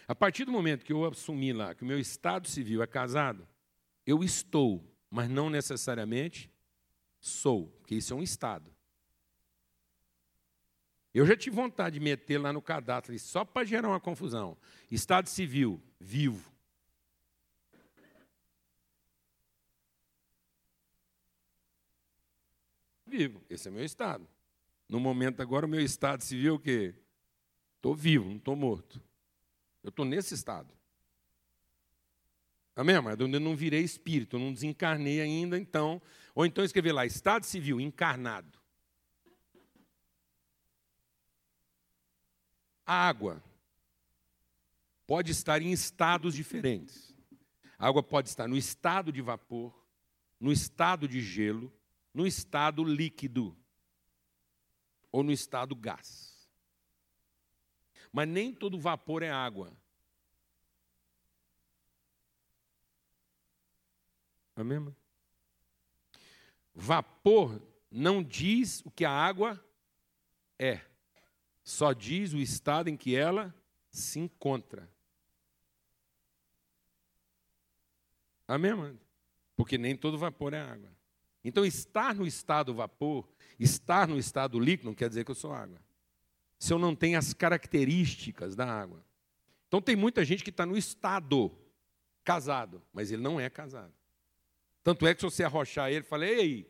A partir do momento que eu assumi lá que o meu estado civil é casado, eu estou, mas não necessariamente sou, porque isso é um estado. Eu já tive vontade de meter lá no cadastro, só para gerar uma confusão. Estado civil, vivo. Vivo, esse é meu estado. No momento agora, o meu estado civil é o quê? Estou vivo, não estou morto. Eu estou nesse estado. Amém, amado? Eu não virei espírito, eu não desencarnei ainda, então Ou então escrever lá, estado civil encarnado. A água pode estar em estados diferentes. A água pode estar no estado de vapor, no estado de gelo, no estado líquido ou no estado gás. Mas nem todo vapor é água. Amém? Irmão? Vapor não diz o que a água é, só diz o estado em que ela se encontra. Amém, mano? Porque nem todo vapor é água. Então, estar no estado vapor, estar no estado líquido, não quer dizer que eu sou água. Se eu não tenho as características da água. Então, tem muita gente que está no estado casado, mas ele não é casado. Tanto é que se você arrochar ele, fala, ei,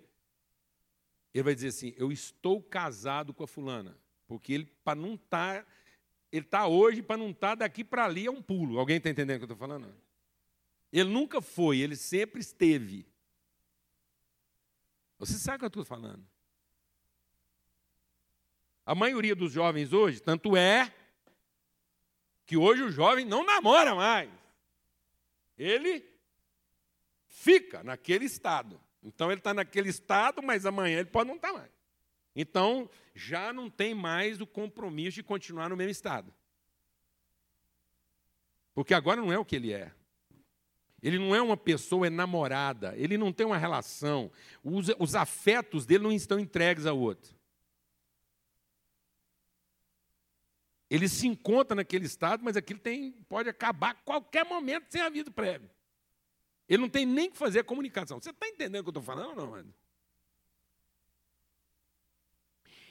ele vai dizer assim, eu estou casado com a fulana. Porque ele, para não estar, tá, ele está hoje, para não estar tá daqui para ali, é um pulo. Alguém está entendendo o que eu estou falando? Ele nunca foi, ele sempre esteve. Você sabe o que eu estou falando. A maioria dos jovens hoje, tanto é que hoje o jovem não namora mais. Ele fica naquele estado. Então ele está naquele estado, mas amanhã ele pode não estar tá mais. Então já não tem mais o compromisso de continuar no mesmo estado. Porque agora não é o que ele é. Ele não é uma pessoa enamorada, ele não tem uma relação, os, os afetos dele não estão entregues ao outro. Ele se encontra naquele estado, mas aquilo tem, pode acabar a qualquer momento sem aviso prévio. Ele não tem nem que fazer a comunicação. Você está entendendo o que eu estou falando ou não, mano?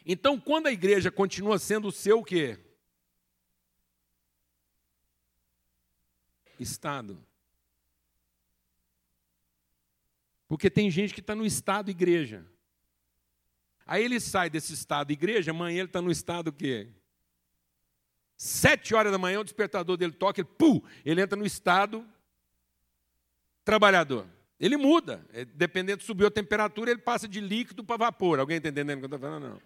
Então, quando a igreja continua sendo o seu quê? Estado. Porque tem gente que está no estado igreja. Aí ele sai desse estado igreja, amanhã ele está no estado quê? Sete horas da manhã, o despertador dele toca, ele, pum, ele entra no estado trabalhador. Ele muda. É, dependendo de subir a temperatura, ele passa de líquido para vapor. Alguém está entendendo o que eu estou falando? Não.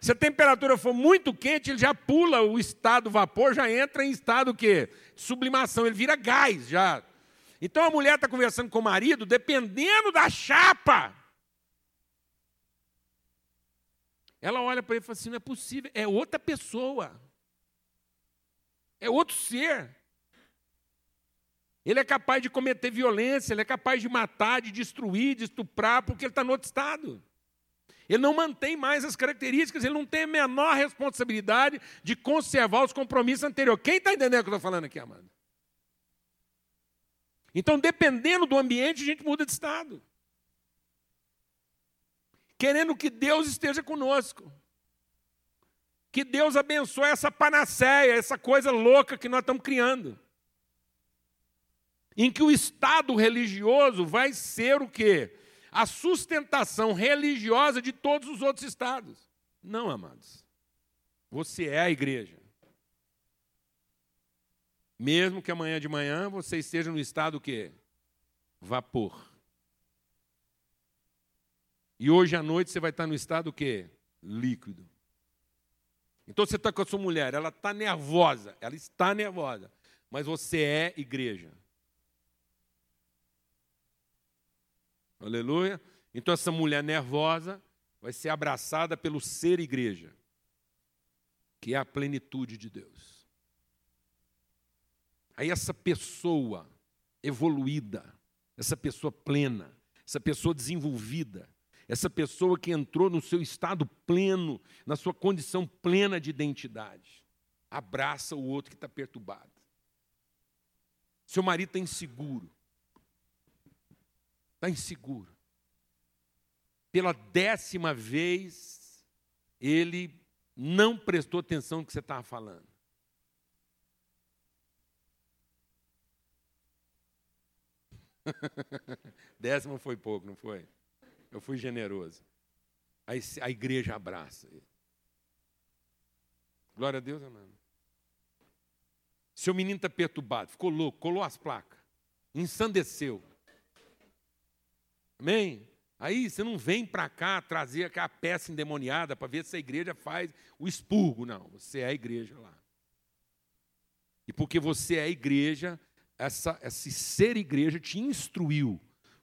Se a temperatura for muito quente, ele já pula o estado vapor, já entra em estado que sublimação, ele vira gás já. Então a mulher está conversando com o marido, dependendo da chapa. Ela olha para ele e fala assim: não é possível, é outra pessoa, é outro ser. Ele é capaz de cometer violência, ele é capaz de matar, de destruir, de estuprar, porque ele está no outro estado. Ele não mantém mais as características, ele não tem a menor responsabilidade de conservar os compromissos anteriores. Quem está entendendo o que eu estou falando aqui, amado? Então, dependendo do ambiente, a gente muda de estado. Querendo que Deus esteja conosco. Que Deus abençoe essa panaceia, essa coisa louca que nós estamos criando em que o Estado religioso vai ser o quê? A sustentação religiosa de todos os outros estados. Não, amados. Você é a igreja. Mesmo que amanhã de manhã você esteja no estado o quê? Vapor. E hoje à noite você vai estar no estado o quê? Líquido. Então você está com a sua mulher, ela está nervosa, ela está nervosa, mas você é igreja. Aleluia. Então essa mulher nervosa vai ser abraçada pelo ser igreja, que é a plenitude de Deus. Aí essa pessoa evoluída, essa pessoa plena, essa pessoa desenvolvida, essa pessoa que entrou no seu estado pleno, na sua condição plena de identidade, abraça o outro que está perturbado. Seu marido está inseguro, está inseguro. Pela décima vez, ele não prestou atenção no que você estava falando. Décima foi pouco, não foi? Eu fui generoso. Aí a igreja abraça ele. Glória a Deus, amado. Seu menino está perturbado, ficou louco, colou as placas, ensandeceu. Amém? Aí você não vem para cá trazer aquela peça endemoniada para ver se a igreja faz o expurgo. Não, você é a igreja lá. E porque você é a igreja, essa, esse ser igreja te instruiu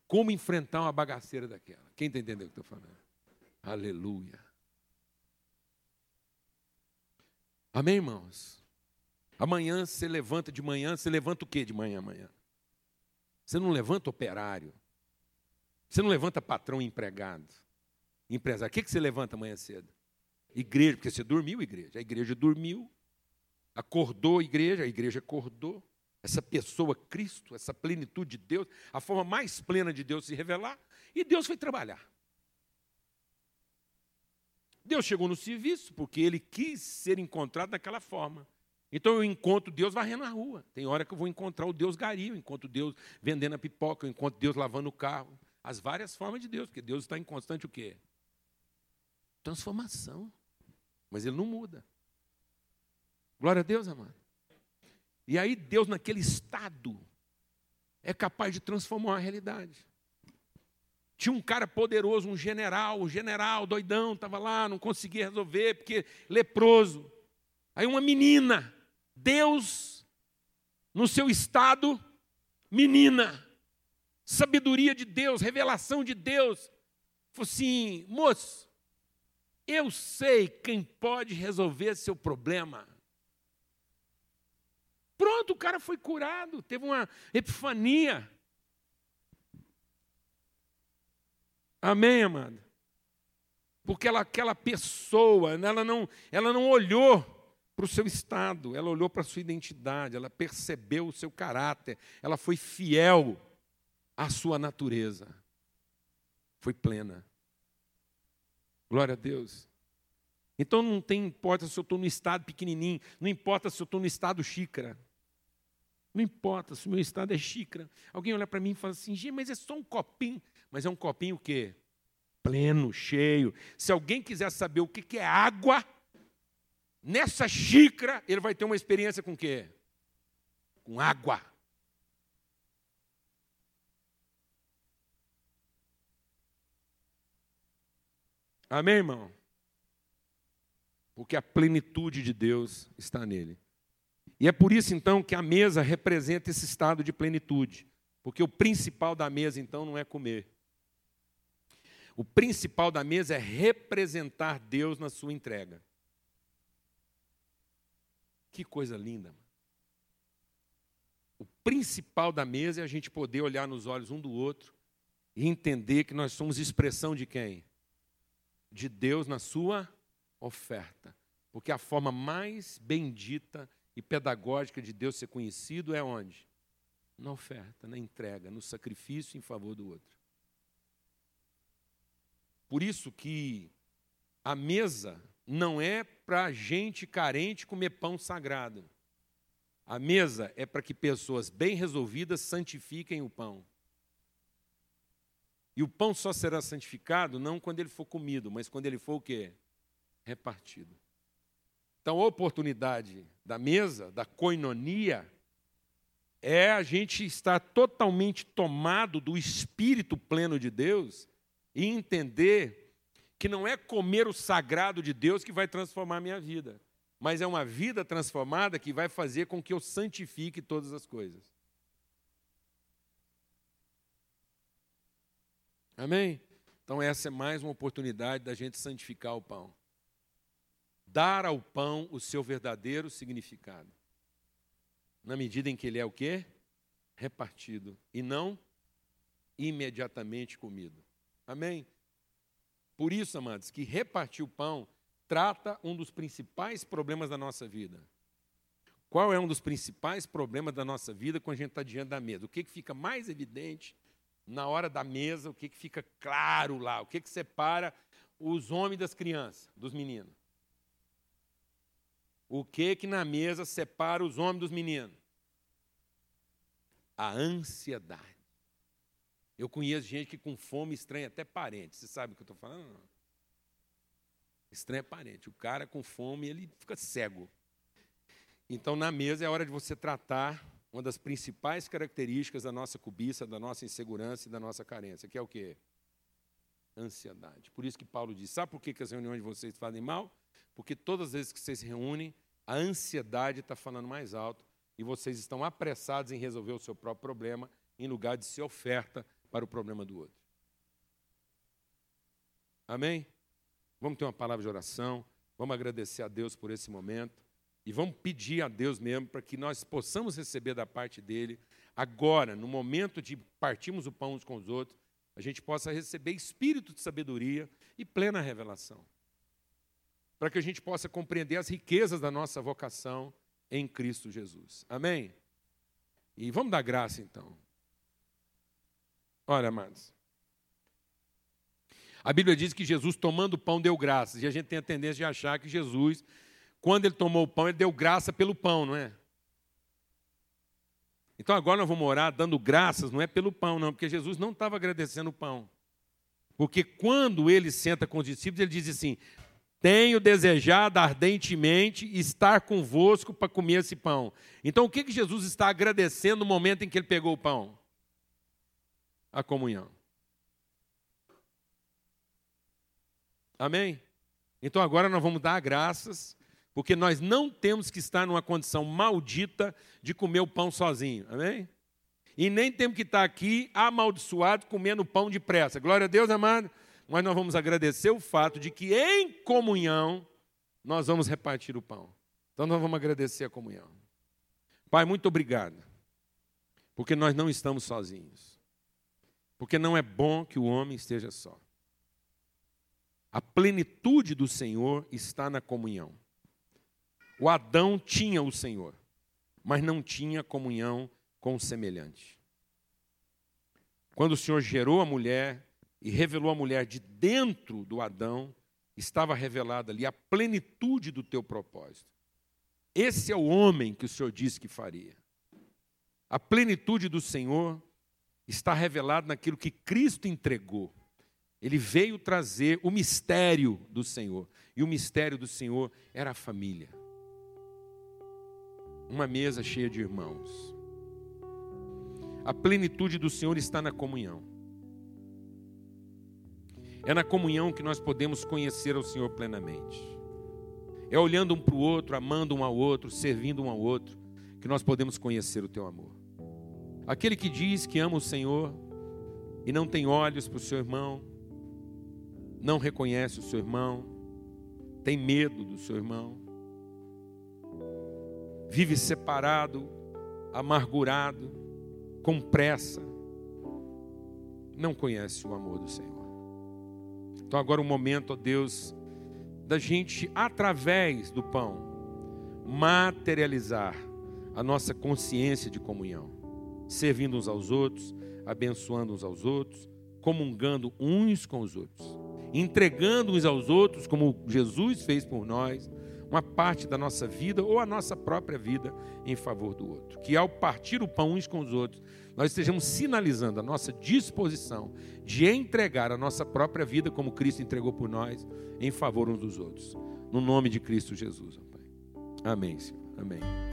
como enfrentar uma bagaceira daquela. Quem está entendendo o que eu estou falando? Aleluia. Amém, irmãos? Amanhã você levanta de manhã, você levanta o que de manhã amanhã? Você não levanta operário. Você não levanta patrão empregado. Empresário. O que você levanta amanhã cedo? Igreja, porque você dormiu, igreja. A igreja dormiu. Acordou a igreja, a igreja acordou. Essa pessoa, Cristo, essa plenitude de Deus, a forma mais plena de Deus se revelar. E Deus foi trabalhar. Deus chegou no serviço porque ele quis ser encontrado daquela forma. Então eu encontro Deus varrendo a rua. Tem hora que eu vou encontrar o Deus gari, eu encontro Deus vendendo a pipoca, eu encontro Deus lavando o carro. As várias formas de Deus, porque Deus está em constante o quê? Transformação. Mas ele não muda. Glória a Deus, amado. E aí Deus naquele estado é capaz de transformar a realidade. Tinha um cara poderoso, um general, um general doidão, estava lá, não conseguia resolver, porque leproso. Aí uma menina, Deus, no seu estado, menina, sabedoria de Deus, revelação de Deus, falou assim: moço, eu sei quem pode resolver seu problema. Pronto, o cara foi curado, teve uma epifania. Amém, amada? Porque ela, aquela pessoa, ela não, ela não olhou para o seu estado, ela olhou para a sua identidade, ela percebeu o seu caráter, ela foi fiel à sua natureza. Foi plena. Glória a Deus. Então não tem importa se eu estou no estado pequenininho, não importa se eu estou no estado xícara. Não importa se o meu estado é xícara. Alguém olha para mim e fala assim, gente, mas é só um copinho. Mas é um copinho o quê? Pleno, cheio. Se alguém quiser saber o que é água, nessa xícara, ele vai ter uma experiência com o quê? Com água. Amém, irmão? Porque a plenitude de Deus está nele. E é por isso, então, que a mesa representa esse estado de plenitude. Porque o principal da mesa, então, não é comer. O principal da mesa é representar Deus na sua entrega. Que coisa linda. O principal da mesa é a gente poder olhar nos olhos um do outro e entender que nós somos expressão de quem? De Deus na sua oferta. Porque a forma mais bendita e pedagógica de Deus ser conhecido é onde? Na oferta, na entrega, no sacrifício em favor do outro. Por isso que a mesa não é para gente carente comer pão sagrado. A mesa é para que pessoas bem resolvidas santifiquem o pão. E o pão só será santificado não quando ele for comido, mas quando ele for o quê? Repartido. Então, a oportunidade da mesa, da coinonia, é a gente estar totalmente tomado do espírito pleno de Deus e entender que não é comer o sagrado de Deus que vai transformar a minha vida, mas é uma vida transformada que vai fazer com que eu santifique todas as coisas. Amém? Então, essa é mais uma oportunidade da gente santificar o pão. Dar ao pão o seu verdadeiro significado. Na medida em que ele é o quê? Repartido. E não imediatamente comido. Amém? Por isso, amados, que repartir o pão trata um dos principais problemas da nossa vida. Qual é um dos principais problemas da nossa vida quando a gente está diante da mesa? O que, que fica mais evidente na hora da mesa? O que, que fica claro lá? O que, que separa os homens das crianças, dos meninos? O que que na mesa separa os homens dos meninos? A ansiedade. Eu conheço gente que com fome estranha até parente. Você sabe o que eu estou falando? Não. Estranha parente. O cara com fome, ele fica cego. Então, na mesa é hora de você tratar uma das principais características da nossa cobiça, da nossa insegurança e da nossa carência, que é o quê? ansiedade. Por isso que Paulo diz: sabe por que, as reuniões de vocês fazem mal? Porque todas as vezes que vocês se reúnem, a ansiedade está falando mais alto e vocês estão apressados em resolver o seu próprio problema, em lugar de ser oferta para o problema do outro. Amém? Vamos ter uma palavra de oração, vamos agradecer a Deus por esse momento e vamos pedir a Deus mesmo para que nós possamos receber da parte dele, agora, no momento de partirmos o pão uns com os outros, a gente possa receber espírito de sabedoria e plena revelação. Para que a gente possa compreender as riquezas da nossa vocação em Cristo Jesus. Amém? E vamos dar graça então. Olha, amados. A Bíblia diz que Jesus, tomando o pão, deu graças. E a gente tem a tendência de achar que Jesus, quando ele tomou o pão, ele deu graça pelo pão, não é? Então agora nós vamos orar dando graças, não é pelo pão, não, porque Jesus não estava agradecendo o pão. Porque quando ele senta com os discípulos, ele diz assim: Tenho desejado ardentemente estar convosco para comer esse pão. Então o que, que Jesus está agradecendo no momento em que ele pegou o pão? A comunhão. Amém? Então agora nós vamos dar graças porque nós não temos que estar numa condição maldita de comer o pão sozinho. Amém? E nem temos que estar aqui amaldiçoado comendo pão depressa. Glória a Deus, amado. Mas nós vamos agradecer o fato de que em comunhão nós vamos repartir o pão. Então nós vamos agradecer a comunhão. Pai, muito obrigado. Porque nós não estamos sozinhos. Porque não é bom que o homem esteja só. A plenitude do Senhor está na comunhão. O Adão tinha o Senhor, mas não tinha comunhão com o semelhante. Quando o Senhor gerou a mulher e revelou a mulher de dentro do Adão, estava revelada ali a plenitude do teu propósito. Esse é o homem que o Senhor disse que faria. A plenitude do Senhor está revelada naquilo que Cristo entregou. Ele veio trazer o mistério do Senhor. E o mistério do Senhor era a família uma mesa cheia de irmãos. A plenitude do Senhor está na comunhão. É na comunhão que nós podemos conhecer ao Senhor plenamente. É olhando um para o outro, amando um ao outro, servindo um ao outro, que nós podemos conhecer o teu amor. Aquele que diz que ama o Senhor e não tem olhos para o seu irmão, não reconhece o seu irmão, tem medo do seu irmão, vive separado, amargurado, com pressa, não conhece o amor do Senhor. Então, agora o um momento, ó Deus, da gente, através do pão, materializar a nossa consciência de comunhão, servindo uns aos outros, abençoando uns aos outros, comungando uns com os outros, entregando uns aos outros, como Jesus fez por nós uma parte da nossa vida ou a nossa própria vida em favor do outro. Que ao partir o pão uns com os outros, nós estejamos sinalizando a nossa disposição de entregar a nossa própria vida, como Cristo entregou por nós, em favor uns dos outros. No nome de Cristo Jesus, Pai. Amém, Senhor. Amém.